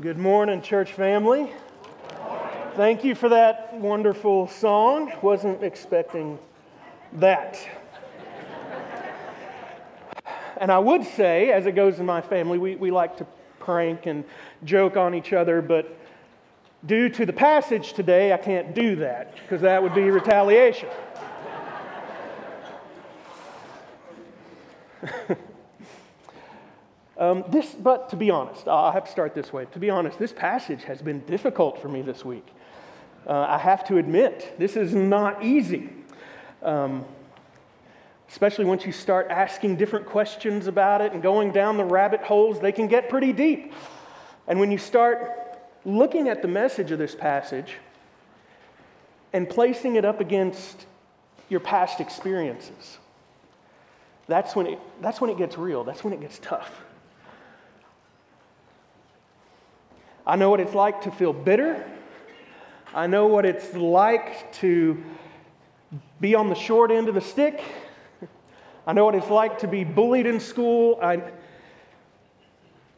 Good morning, church family. Thank you for that wonderful song. Wasn't expecting that. And I would say, as it goes in my family, we, we like to prank and joke on each other, but due to the passage today, I can't do that because that would be retaliation. Um, this, but to be honest, I have to start this way. To be honest, this passage has been difficult for me this week. Uh, I have to admit, this is not easy. Um, especially once you start asking different questions about it and going down the rabbit holes, they can get pretty deep. And when you start looking at the message of this passage and placing it up against your past experiences, that's when it, that's when it gets real. That's when it gets tough. I know what it's like to feel bitter. I know what it's like to be on the short end of the stick. I know what it's like to be bullied in school. I,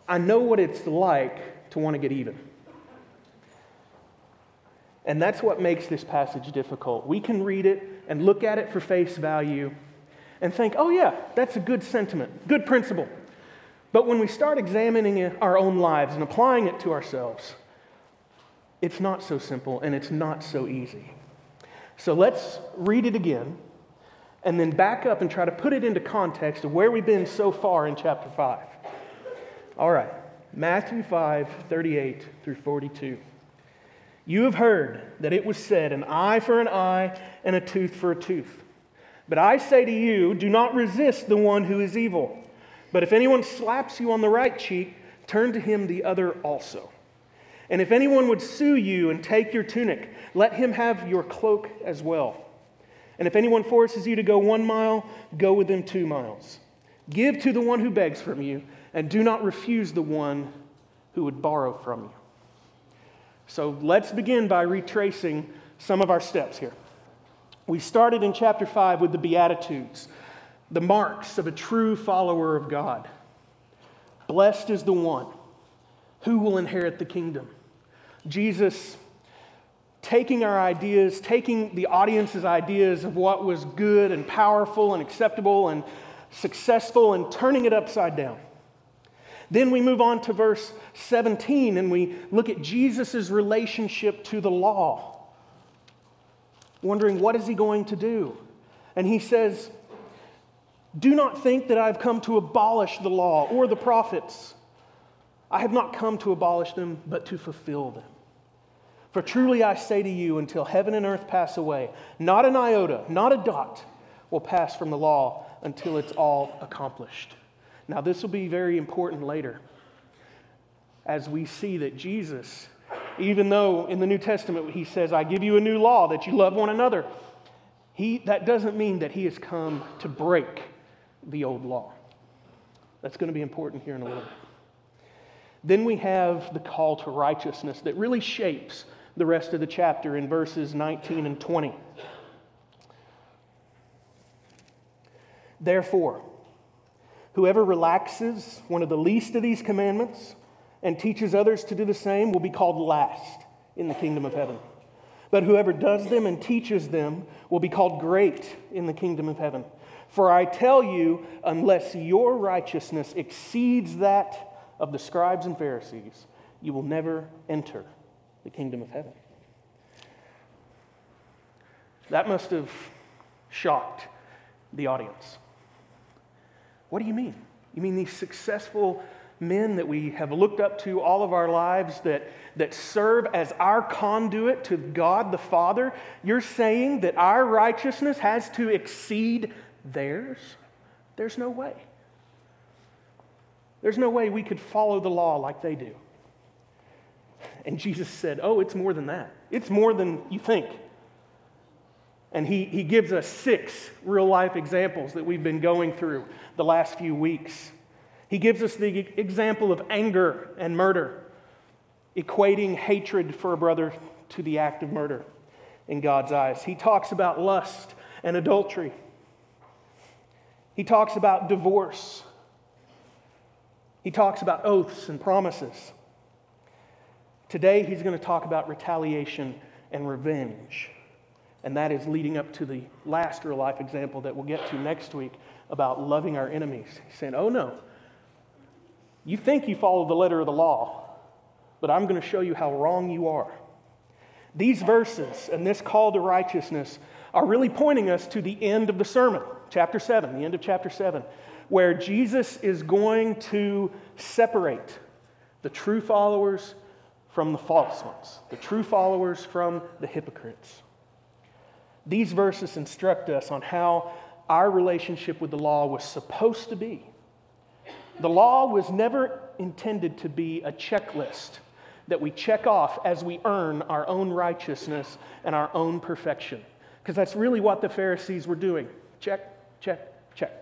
I know what it's like to want to get even. And that's what makes this passage difficult. We can read it and look at it for face value and think, oh, yeah, that's a good sentiment, good principle. But when we start examining our own lives and applying it to ourselves, it's not so simple and it's not so easy. So let's read it again and then back up and try to put it into context of where we've been so far in chapter 5. All right, Matthew 5 38 through 42. You have heard that it was said, an eye for an eye and a tooth for a tooth. But I say to you, do not resist the one who is evil. But if anyone slaps you on the right cheek, turn to him the other also. And if anyone would sue you and take your tunic, let him have your cloak as well. And if anyone forces you to go one mile, go with them two miles. Give to the one who begs from you, and do not refuse the one who would borrow from you. So let's begin by retracing some of our steps here. We started in chapter 5 with the Beatitudes the marks of a true follower of God. Blessed is the one who will inherit the kingdom. Jesus taking our ideas, taking the audience's ideas of what was good and powerful and acceptable and successful, and turning it upside down. Then we move on to verse 17 and we look at Jesus' relationship to the law, wondering what is he going to do? And he says, do not think that I have come to abolish the law or the prophets. I have not come to abolish them, but to fulfill them. For truly I say to you, until heaven and earth pass away, not an iota, not a dot will pass from the law until it's all accomplished. Now, this will be very important later as we see that Jesus, even though in the New Testament he says, I give you a new law that you love one another, he, that doesn't mean that he has come to break the old law. That's going to be important here in a little bit. Then we have the call to righteousness that really shapes the rest of the chapter in verses 19 and 20. Therefore, whoever relaxes one of the least of these commandments and teaches others to do the same will be called last in the kingdom of heaven. But whoever does them and teaches them will be called great in the kingdom of heaven. For I tell you, unless your righteousness exceeds that of the scribes and Pharisees, you will never enter the kingdom of heaven. That must have shocked the audience. What do you mean? You mean these successful men that we have looked up to all of our lives that, that serve as our conduit to God the Father? You're saying that our righteousness has to exceed theirs? There's no way. There's no way we could follow the law like they do. And Jesus said, Oh, it's more than that. It's more than you think. And he, he gives us six real life examples that we've been going through the last few weeks. He gives us the example of anger and murder, equating hatred for a brother to the act of murder in God's eyes. He talks about lust and adultery. He talks about divorce. He talks about oaths and promises. Today, he's going to talk about retaliation and revenge. And that is leading up to the last real life example that we'll get to next week about loving our enemies. He's saying, Oh no, you think you follow the letter of the law, but I'm going to show you how wrong you are. These verses and this call to righteousness are really pointing us to the end of the sermon, chapter 7, the end of chapter 7, where Jesus is going to separate the true followers from the false ones, the true followers from the hypocrites. These verses instruct us on how our relationship with the law was supposed to be. The law was never intended to be a checklist that we check off as we earn our own righteousness and our own perfection. Because that's really what the Pharisees were doing check, check, check.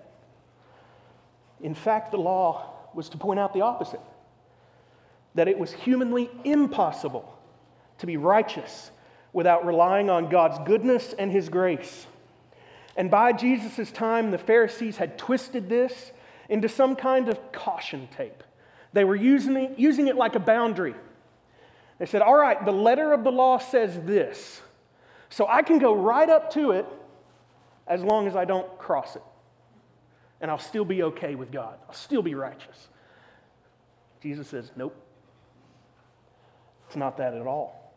In fact, the law was to point out the opposite that it was humanly impossible to be righteous without relying on God's goodness and His grace. And by Jesus' time, the Pharisees had twisted this into some kind of caution tape. They were using it, using it like a boundary. They said, All right, the letter of the law says this, so I can go right up to it as long as I don't cross it. And I'll still be okay with God, I'll still be righteous. Jesus says, Nope. It's not that at all.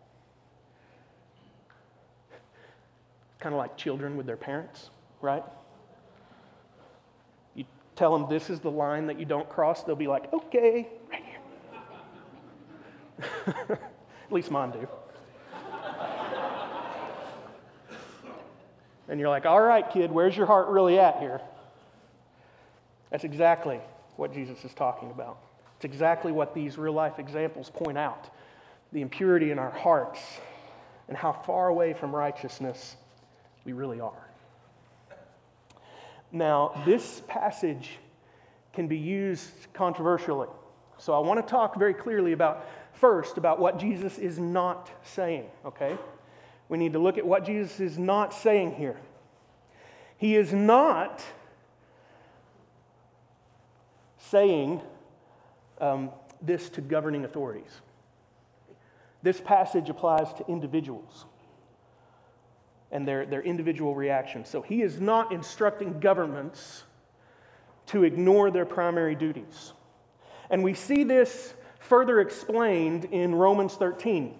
Kind of like children with their parents, right? You tell them this is the line that you don't cross, they'll be like, okay, right here. At least mine do. And you're like, all right, kid, where's your heart really at here? That's exactly what Jesus is talking about. It's exactly what these real life examples point out the impurity in our hearts and how far away from righteousness we really are. Now, this passage can be used controversially. So I want to talk very clearly about first about what Jesus is not saying, okay? We need to look at what Jesus is not saying here. He is not saying um, this to governing authorities. This passage applies to individuals and their, their individual reactions. So he is not instructing governments to ignore their primary duties. And we see this further explained in Romans 13.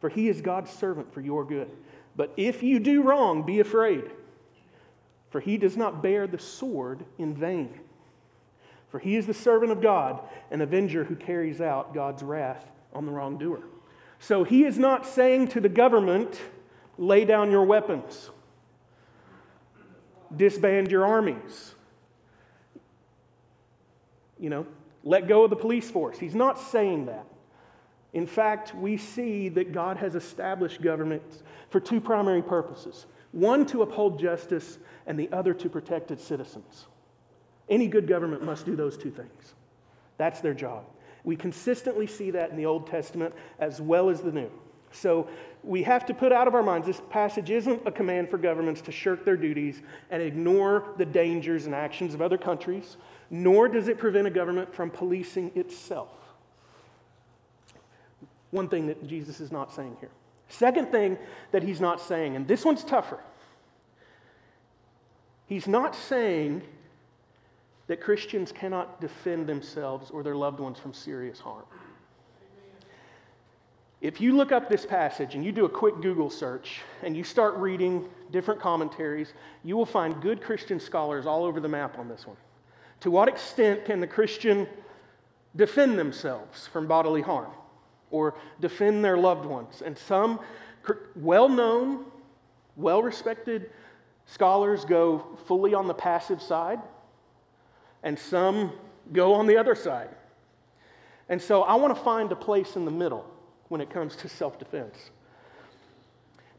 For he is God's servant for your good. But if you do wrong, be afraid, for he does not bear the sword in vain. For he is the servant of God, an avenger who carries out God's wrath on the wrongdoer. So he is not saying to the government, lay down your weapons, disband your armies, you know, let go of the police force. He's not saying that. In fact, we see that God has established governments for two primary purposes one to uphold justice, and the other to protect its citizens. Any good government must do those two things. That's their job. We consistently see that in the Old Testament as well as the New. So we have to put out of our minds this passage isn't a command for governments to shirk their duties and ignore the dangers and actions of other countries, nor does it prevent a government from policing itself. One thing that Jesus is not saying here. Second thing that he's not saying, and this one's tougher. He's not saying that Christians cannot defend themselves or their loved ones from serious harm. If you look up this passage and you do a quick Google search and you start reading different commentaries, you will find good Christian scholars all over the map on this one. To what extent can the Christian defend themselves from bodily harm or defend their loved ones? And some well known, well respected scholars go fully on the passive side and some go on the other side. And so I want to find a place in the middle when it comes to self defense.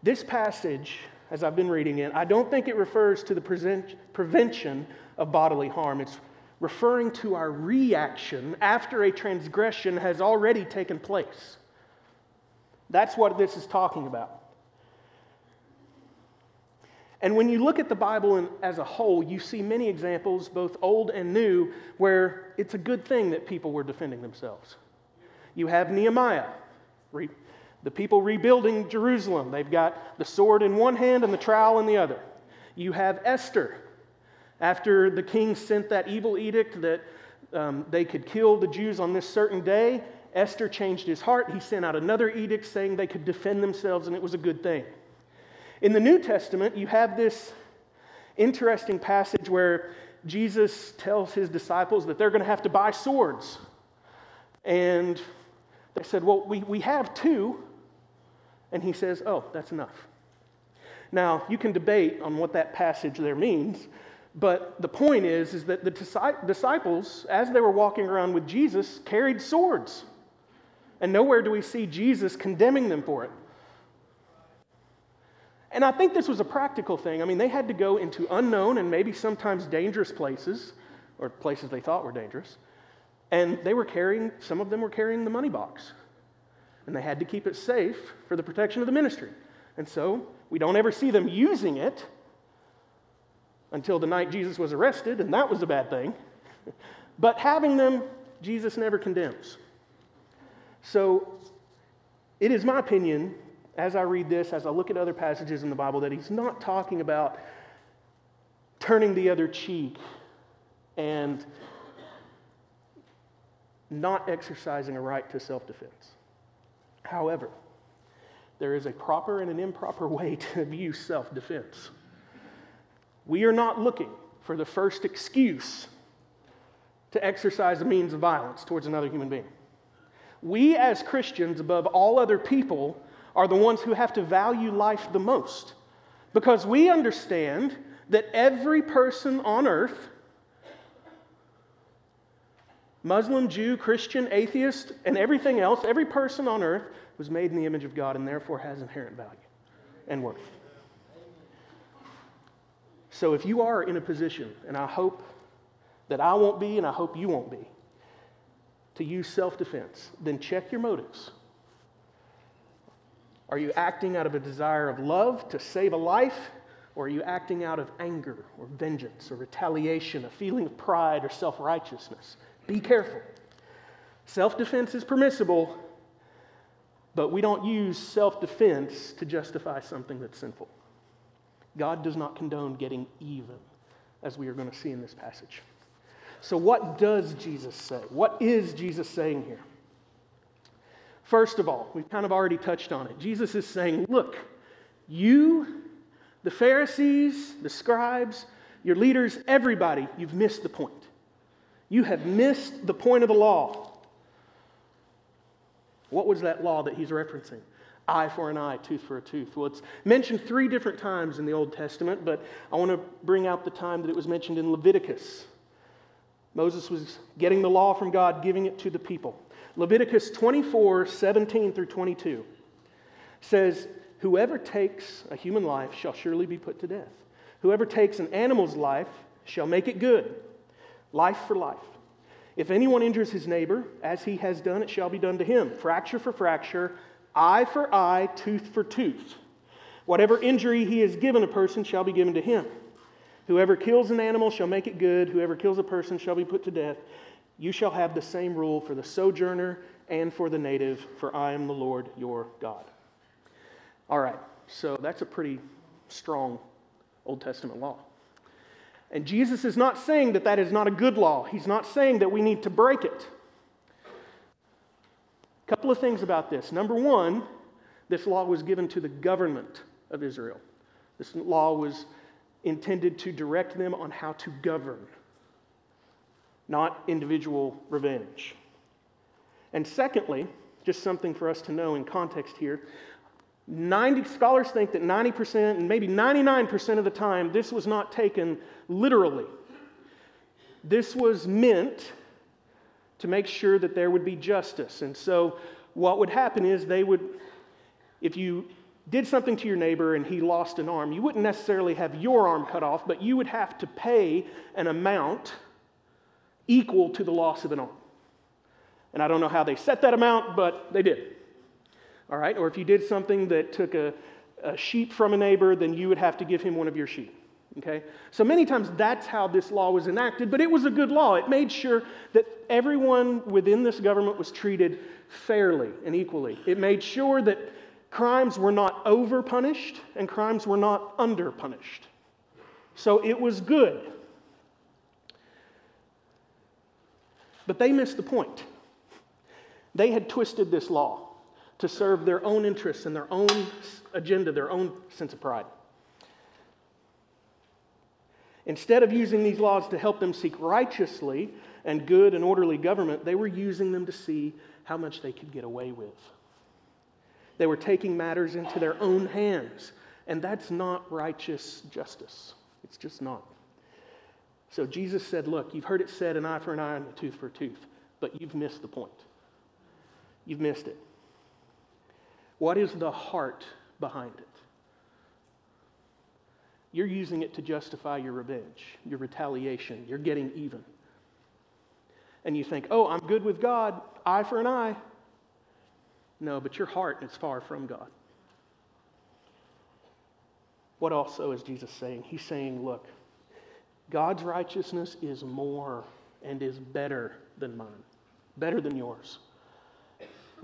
This passage, as I've been reading it, I don't think it refers to the prevention of bodily harm. It's referring to our reaction after a transgression has already taken place. That's what this is talking about. And when you look at the Bible as a whole, you see many examples, both old and new, where it's a good thing that people were defending themselves. You have Nehemiah, the people rebuilding Jerusalem. They've got the sword in one hand and the trowel in the other. You have Esther, after the king sent that evil edict that um, they could kill the Jews on this certain day. Esther changed his heart. He sent out another edict saying they could defend themselves, and it was a good thing. In the New Testament, you have this interesting passage where Jesus tells his disciples that they're going to have to buy swords. And they said, Well, we, we have two. And he says, Oh, that's enough. Now, you can debate on what that passage there means, but the point is, is that the disciples, as they were walking around with Jesus, carried swords. And nowhere do we see Jesus condemning them for it. And I think this was a practical thing. I mean, they had to go into unknown and maybe sometimes dangerous places, or places they thought were dangerous. And they were carrying, some of them were carrying the money box. And they had to keep it safe for the protection of the ministry. And so we don't ever see them using it until the night Jesus was arrested, and that was a bad thing. but having them, Jesus never condemns. So it is my opinion as I read this, as I look at other passages in the Bible, that he's not talking about turning the other cheek and not exercising a right to self defense. However, there is a proper and an improper way to view self defense. We are not looking for the first excuse to exercise a means of violence towards another human being. We, as Christians, above all other people, are the ones who have to value life the most. Because we understand that every person on earth, Muslim, Jew, Christian, atheist, and everything else, every person on earth was made in the image of God and therefore has inherent value and worth. So if you are in a position, and I hope that I won't be, and I hope you won't be, to use self defense, then check your motives. Are you acting out of a desire of love to save a life? Or are you acting out of anger or vengeance or retaliation, a feeling of pride or self righteousness? Be careful. Self defense is permissible, but we don't use self defense to justify something that's sinful. God does not condone getting even, as we are going to see in this passage. So, what does Jesus say? What is Jesus saying here? First of all, we've kind of already touched on it. Jesus is saying, Look, you, the Pharisees, the scribes, your leaders, everybody, you've missed the point. You have missed the point of the law. What was that law that he's referencing? Eye for an eye, tooth for a tooth. Well, it's mentioned three different times in the Old Testament, but I want to bring out the time that it was mentioned in Leviticus. Moses was getting the law from God, giving it to the people. Leviticus 24 17 through 22 says, Whoever takes a human life shall surely be put to death. Whoever takes an animal's life shall make it good, life for life. If anyone injures his neighbor, as he has done, it shall be done to him. Fracture for fracture, eye for eye, tooth for tooth. Whatever injury he has given a person shall be given to him. Whoever kills an animal shall make it good. Whoever kills a person shall be put to death. You shall have the same rule for the sojourner and for the native, for I am the Lord your God. All right, so that's a pretty strong Old Testament law. And Jesus is not saying that that is not a good law. He's not saying that we need to break it. Couple of things about this. Number one, this law was given to the government of Israel. This law was intended to direct them on how to govern not individual revenge. And secondly, just something for us to know in context here 90 scholars think that 90% and maybe 99% of the time this was not taken literally this was meant to make sure that there would be justice and so what would happen is they would, if you did something to your neighbor and he lost an arm, you wouldn't necessarily have your arm cut off, but you would have to pay an amount equal to the loss of an arm. And I don't know how they set that amount, but they did. All right? Or if you did something that took a, a sheep from a neighbor, then you would have to give him one of your sheep. Okay? So many times that's how this law was enacted, but it was a good law. It made sure that everyone within this government was treated fairly and equally. It made sure that crimes were not over punished and crimes were not under punished. So it was good. But they missed the point. They had twisted this law to serve their own interests and their own agenda, their own sense of pride. Instead of using these laws to help them seek righteously and good and orderly government, they were using them to see how much they could get away with. They were taking matters into their own hands, and that's not righteous justice. It's just not. So Jesus said, Look, you've heard it said an eye for an eye and a tooth for a tooth, but you've missed the point. You've missed it. What is the heart behind it? You're using it to justify your revenge, your retaliation. You're getting even. And you think, oh, I'm good with God, eye for an eye. No, but your heart is far from God. What also is Jesus saying? He's saying, look, God's righteousness is more and is better than mine, better than yours.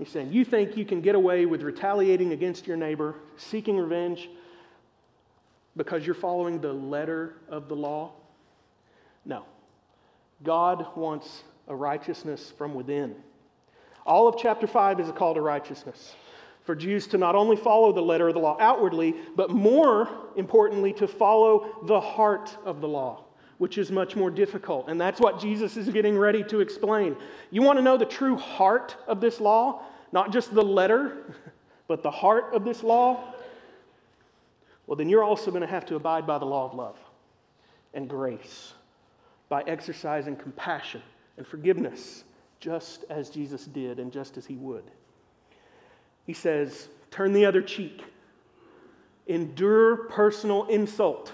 He's saying, You think you can get away with retaliating against your neighbor, seeking revenge, because you're following the letter of the law? No. God wants a righteousness from within. All of chapter 5 is a call to righteousness for Jews to not only follow the letter of the law outwardly, but more importantly, to follow the heart of the law, which is much more difficult. And that's what Jesus is getting ready to explain. You want to know the true heart of this law? Not just the letter, but the heart of this law? Well, then you're also going to have to abide by the law of love and grace by exercising compassion and forgiveness, just as Jesus did and just as he would. He says, Turn the other cheek, endure personal insult.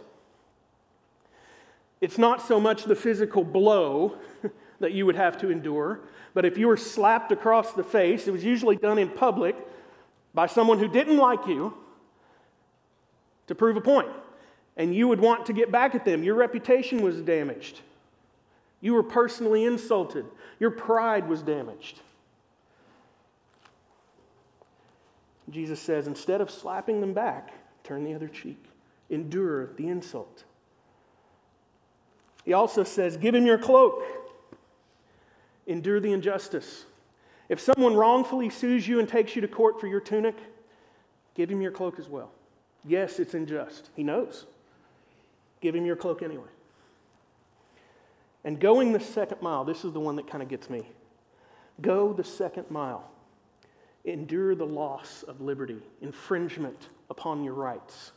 It's not so much the physical blow that you would have to endure, but if you were slapped across the face, it was usually done in public by someone who didn't like you to prove a point. And you would want to get back at them. Your reputation was damaged. You were personally insulted. Your pride was damaged. Jesus says, instead of slapping them back, turn the other cheek. Endure the insult. He also says, give him your cloak. Endure the injustice. If someone wrongfully sues you and takes you to court for your tunic, give him your cloak as well. Yes, it's unjust. He knows. Give him your cloak anyway. And going the second mile, this is the one that kind of gets me. Go the second mile. Endure the loss of liberty, infringement upon your rights.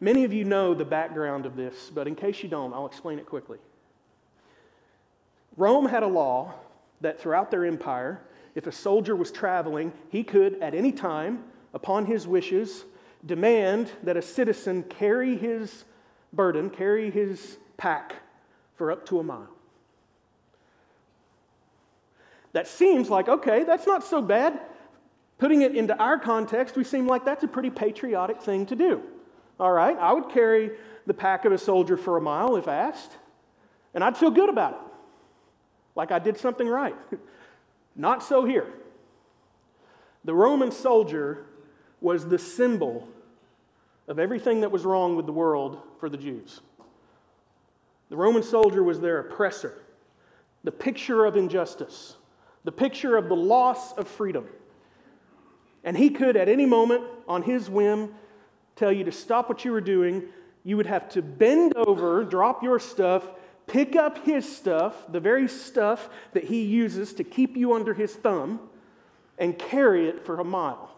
Many of you know the background of this, but in case you don't, I'll explain it quickly. Rome had a law that throughout their empire, if a soldier was traveling, he could at any time upon his wishes, demand that a citizen carry his burden, carry his pack for up to a mile. That seems like, okay, that's not so bad. Putting it into our context, we seem like that's a pretty patriotic thing to do. All right, I would carry the pack of a soldier for a mile if asked, and I'd feel good about it, like I did something right. Not so here. The Roman soldier was the symbol of everything that was wrong with the world for the Jews. The Roman soldier was their oppressor, the picture of injustice, the picture of the loss of freedom. And he could, at any moment, on his whim, tell you to stop what you were doing. You would have to bend over, drop your stuff, pick up his stuff, the very stuff that he uses to keep you under his thumb, and carry it for a mile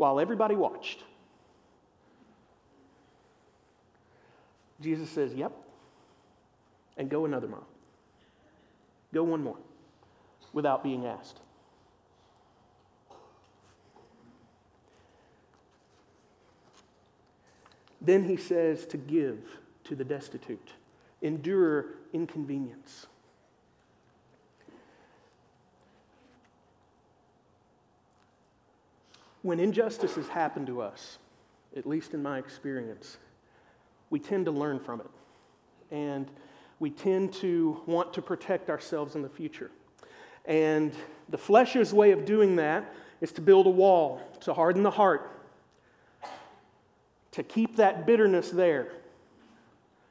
while everybody watched. Jesus says, Yep, and go another mile. Go one more without being asked. Then he says to give to the destitute, endure inconvenience. When injustices happen to us, at least in my experience, we tend to learn from it. And we tend to want to protect ourselves in the future. And the flesh's way of doing that is to build a wall, to harden the heart, to keep that bitterness there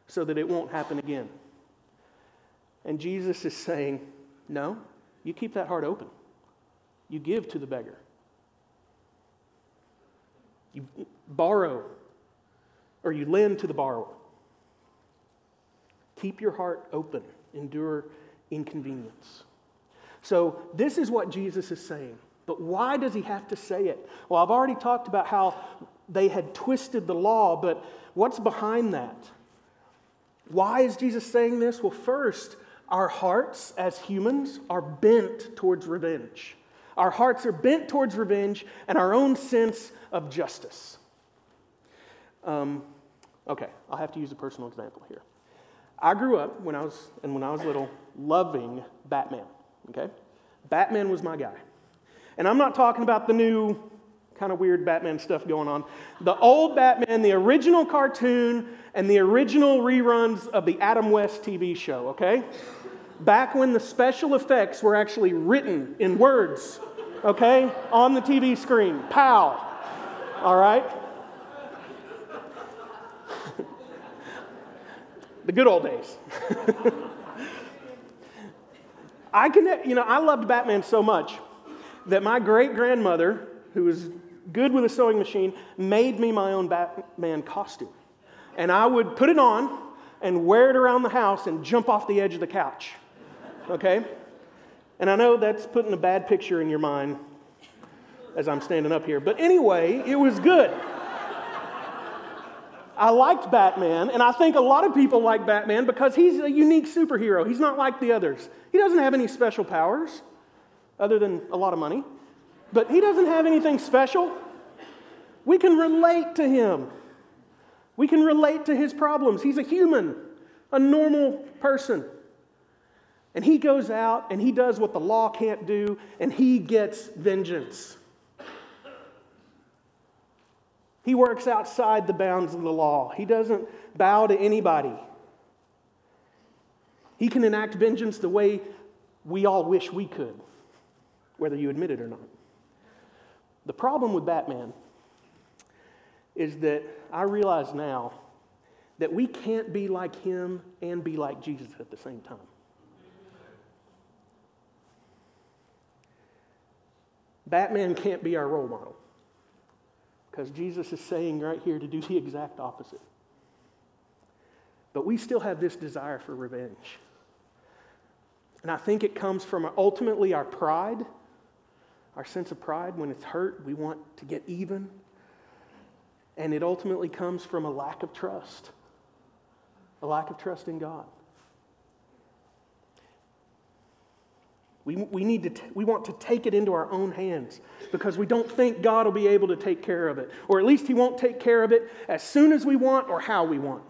so that it won't happen again. And Jesus is saying, No, you keep that heart open. You give to the beggar. You borrow or you lend to the borrower. Keep your heart open, endure inconvenience. So, this is what Jesus is saying. But why does he have to say it? Well, I've already talked about how they had twisted the law, but what's behind that? Why is Jesus saying this? Well, first, our hearts as humans are bent towards revenge. Our hearts are bent towards revenge and our own sense of justice. Um, okay, I'll have to use a personal example here. I grew up when I was, and when I was little, loving Batman. Okay? Batman was my guy. And I'm not talking about the new kind of weird Batman stuff going on. The old Batman, the original cartoon, and the original reruns of the Adam West TV show, okay? Back when the special effects were actually written in words, okay, on the TV screen. Pow. All right? the good old days. I can, you know, I loved Batman so much that my great grandmother, who was good with a sewing machine, made me my own Batman costume. And I would put it on and wear it around the house and jump off the edge of the couch. Okay? And I know that's putting a bad picture in your mind as I'm standing up here. But anyway, it was good. I liked Batman, and I think a lot of people like Batman because he's a unique superhero. He's not like the others. He doesn't have any special powers other than a lot of money, but he doesn't have anything special. We can relate to him. We can relate to his problems. He's a human, a normal person. And he goes out and he does what the law can't do, and he gets vengeance. He works outside the bounds of the law. He doesn't bow to anybody. He can enact vengeance the way we all wish we could, whether you admit it or not. The problem with Batman is that I realize now that we can't be like him and be like Jesus at the same time. Batman can't be our role model. Because Jesus is saying right here to do the exact opposite. But we still have this desire for revenge. And I think it comes from ultimately our pride, our sense of pride. When it's hurt, we want to get even. And it ultimately comes from a lack of trust, a lack of trust in God. We, we, need to t- we want to take it into our own hands because we don't think God will be able to take care of it. Or at least He won't take care of it as soon as we want or how we want.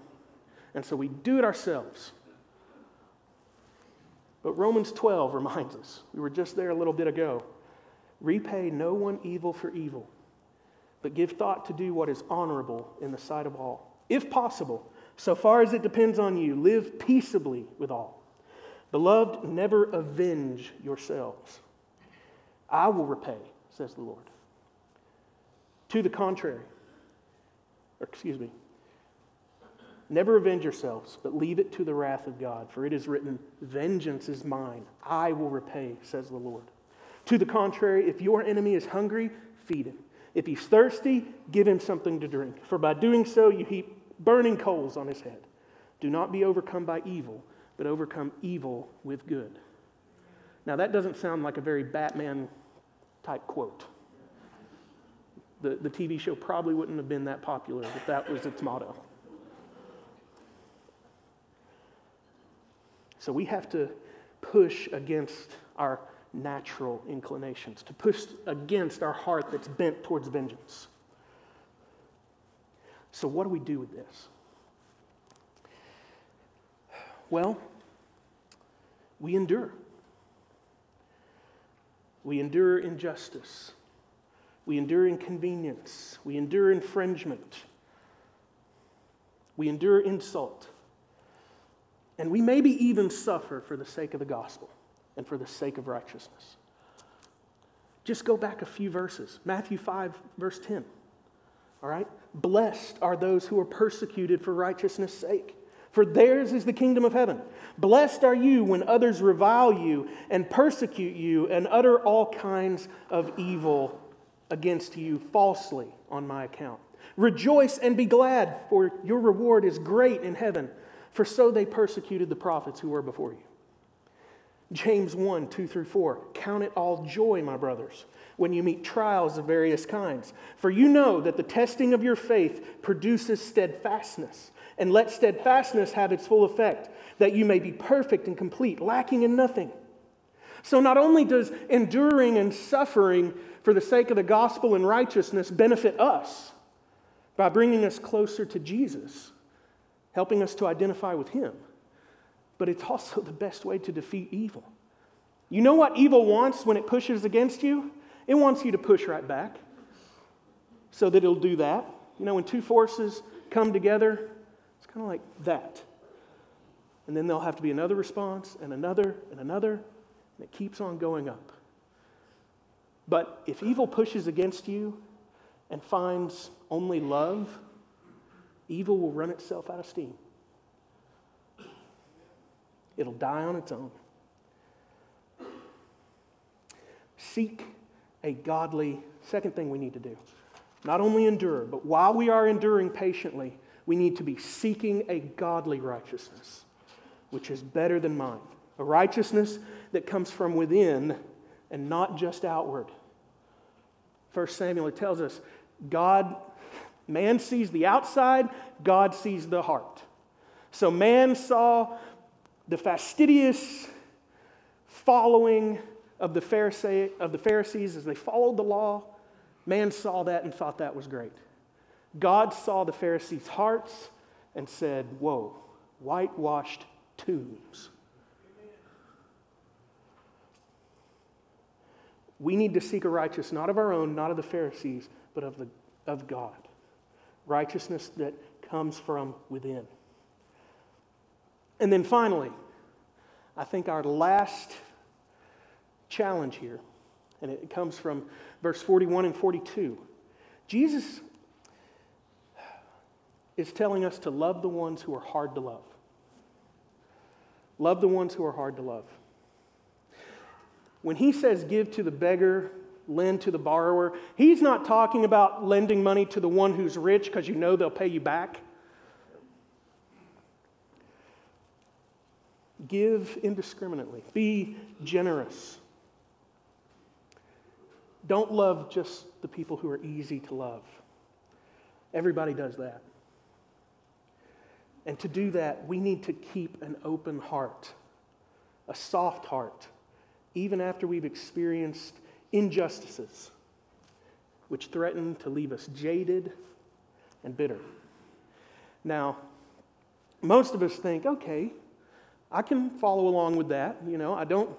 And so we do it ourselves. But Romans 12 reminds us, we were just there a little bit ago repay no one evil for evil, but give thought to do what is honorable in the sight of all. If possible, so far as it depends on you, live peaceably with all. Beloved, never avenge yourselves. I will repay, says the Lord. To the contrary, or excuse me, never avenge yourselves, but leave it to the wrath of God, for it is written, Vengeance is mine, I will repay, says the Lord. To the contrary, if your enemy is hungry, feed him. If he's thirsty, give him something to drink, for by doing so you heap burning coals on his head. Do not be overcome by evil but overcome evil with good. Now, that doesn't sound like a very Batman type quote. The, the TV show probably wouldn't have been that popular if that was its motto. So we have to push against our natural inclinations, to push against our heart that's bent towards vengeance. So, what do we do with this? Well, we endure. We endure injustice. We endure inconvenience. We endure infringement. We endure insult. And we maybe even suffer for the sake of the gospel and for the sake of righteousness. Just go back a few verses. Matthew 5, verse 10. All right? Blessed are those who are persecuted for righteousness' sake, for theirs is the kingdom of heaven. Blessed are you when others revile you and persecute you and utter all kinds of evil against you falsely on my account. Rejoice and be glad, for your reward is great in heaven, for so they persecuted the prophets who were before you. James 1 2 through 4. Count it all joy, my brothers, when you meet trials of various kinds. For you know that the testing of your faith produces steadfastness. And let steadfastness have its full effect, that you may be perfect and complete, lacking in nothing. So, not only does enduring and suffering for the sake of the gospel and righteousness benefit us by bringing us closer to Jesus, helping us to identify with Him, but it's also the best way to defeat evil. You know what evil wants when it pushes against you? It wants you to push right back so that it'll do that. You know, when two forces come together, kind of like that. And then there'll have to be another response, and another, and another, and it keeps on going up. But if evil pushes against you and finds only love, evil will run itself out of steam. It'll die on its own. Seek a godly, second thing we need to do. Not only endure, but while we are enduring patiently, we need to be seeking a godly righteousness, which is better than mine. A righteousness that comes from within and not just outward. First Samuel tells us God, man sees the outside, God sees the heart. So man saw the fastidious following of the, Pharisee, of the Pharisees as they followed the law, man saw that and thought that was great. God saw the Pharisees' hearts and said, Whoa, whitewashed tombs. We need to seek a righteousness, not of our own, not of the Pharisees, but of, the, of God. Righteousness that comes from within. And then finally, I think our last challenge here, and it comes from verse 41 and 42. Jesus is telling us to love the ones who are hard to love. Love the ones who are hard to love. When he says give to the beggar, lend to the borrower, he's not talking about lending money to the one who's rich because you know they'll pay you back. Give indiscriminately. Be generous. Don't love just the people who are easy to love. Everybody does that. And to do that, we need to keep an open heart, a soft heart, even after we've experienced injustices which threaten to leave us jaded and bitter. Now, most of us think, okay, I can follow along with that. You know, I don't.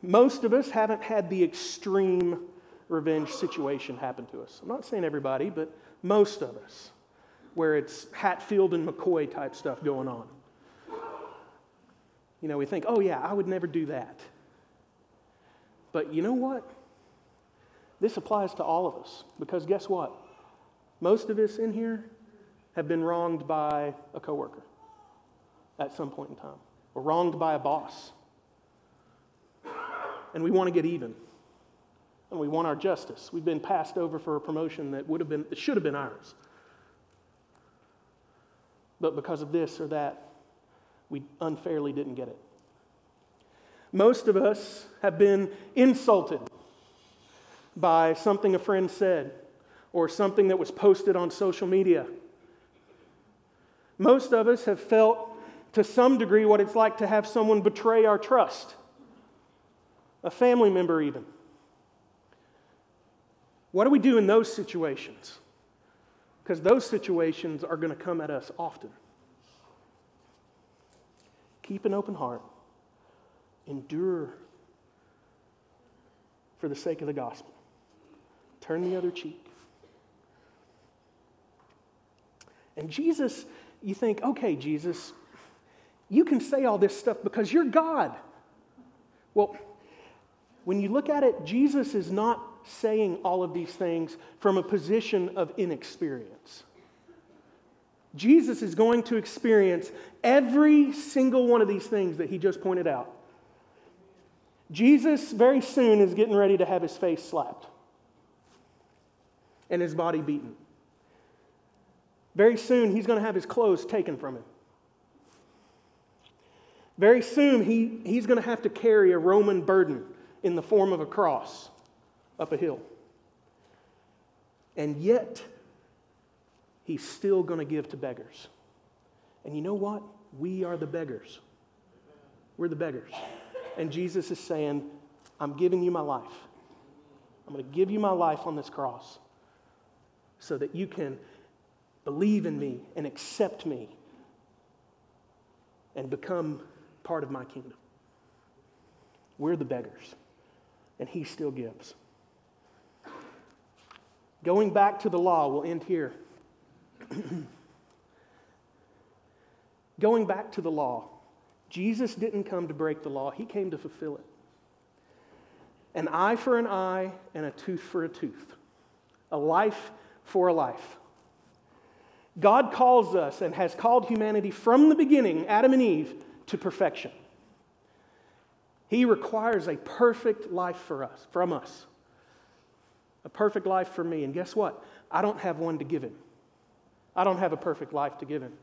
Most of us haven't had the extreme revenge situation happen to us. I'm not saying everybody, but most of us, where it's Hatfield and McCoy type stuff going on. You know, we think, oh, yeah, I would never do that. But you know what? This applies to all of us because guess what? Most of us in here have been wronged by a coworker at some point in time, or wronged by a boss. And we want to get even. And we want our justice. We've been passed over for a promotion that would have been, that should have been ours. But because of this or that, we unfairly didn't get it. Most of us have been insulted by something a friend said or something that was posted on social media. Most of us have felt to some degree what it's like to have someone betray our trust, a family member, even. What do we do in those situations? Because those situations are going to come at us often. Keep an open heart, endure for the sake of the gospel, turn the other cheek. And Jesus, you think, okay, Jesus, you can say all this stuff because you're God. Well, when you look at it, Jesus is not saying all of these things from a position of inexperience. Jesus is going to experience every single one of these things that he just pointed out. Jesus very soon is getting ready to have his face slapped and his body beaten. Very soon, he's going to have his clothes taken from him. Very soon, he, he's going to have to carry a Roman burden in the form of a cross up a hill. And yet, he's still going to give to beggars. And you know what? We are the beggars. We're the beggars. And Jesus is saying, I'm giving you my life. I'm going to give you my life on this cross so that you can believe in me and accept me and become part of my kingdom. We're the beggars, and He still gives. Going back to the law, we'll end here. Going back to the law, Jesus didn't come to break the law, He came to fulfill it. An eye for an eye and a tooth for a tooth, a life for a life. God calls us and has called humanity from the beginning, Adam and Eve, to perfection. He requires a perfect life for us, from us. A perfect life for me. And guess what? I don't have one to give him. I don't have a perfect life to give him.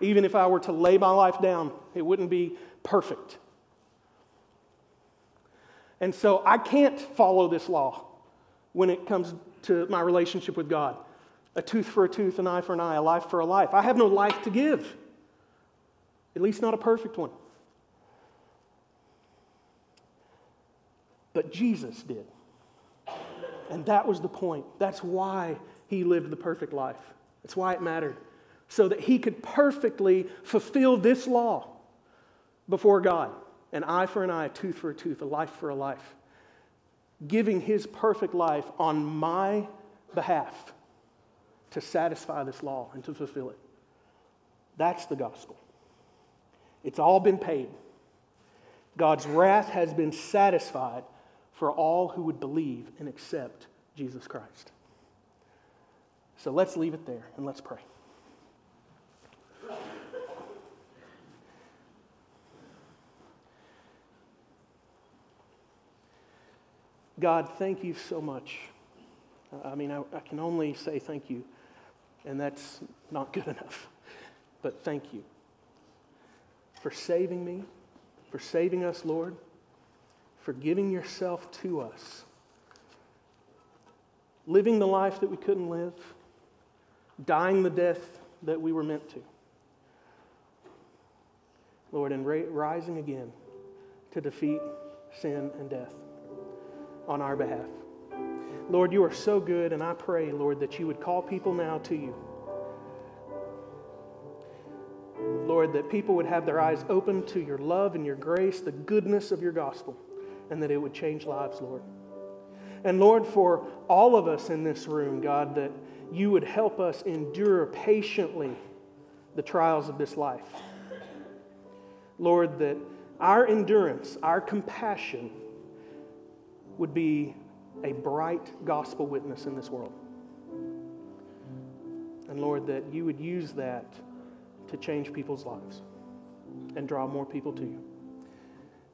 Even if I were to lay my life down, it wouldn't be perfect. And so I can't follow this law when it comes to my relationship with God. A tooth for a tooth, an eye for an eye, a life for a life. I have no life to give, at least not a perfect one. But Jesus did. And that was the point. That's why he lived the perfect life. That's why it mattered. So that he could perfectly fulfill this law before God an eye for an eye, a tooth for a tooth, a life for a life. Giving his perfect life on my behalf to satisfy this law and to fulfill it. That's the gospel. It's all been paid. God's wrath has been satisfied for all who would believe and accept Jesus Christ. So let's leave it there and let's pray. God, thank you so much. I mean, I, I, can only say thank you, and that's not good enough. But thank you for saving me, for saving us, Lord for giving yourself to us, living the life that we couldn't live, dying the death that we were meant to. Lord, and ra- rising again to defeat sin and death on our behalf. Lord, you are so good, and I pray, Lord, that you would call people now to you. Lord, that people would have their eyes open to your love and your grace, the goodness of your gospel and that it would change lives, Lord. And Lord, for all of us in this room, God, that you would help us endure patiently the trials of this life. Lord, that our endurance, our compassion would be a bright gospel witness in this world. And Lord, that you would use that to change people's lives and draw more people to you.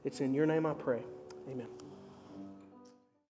It's in your name I pray. Amen.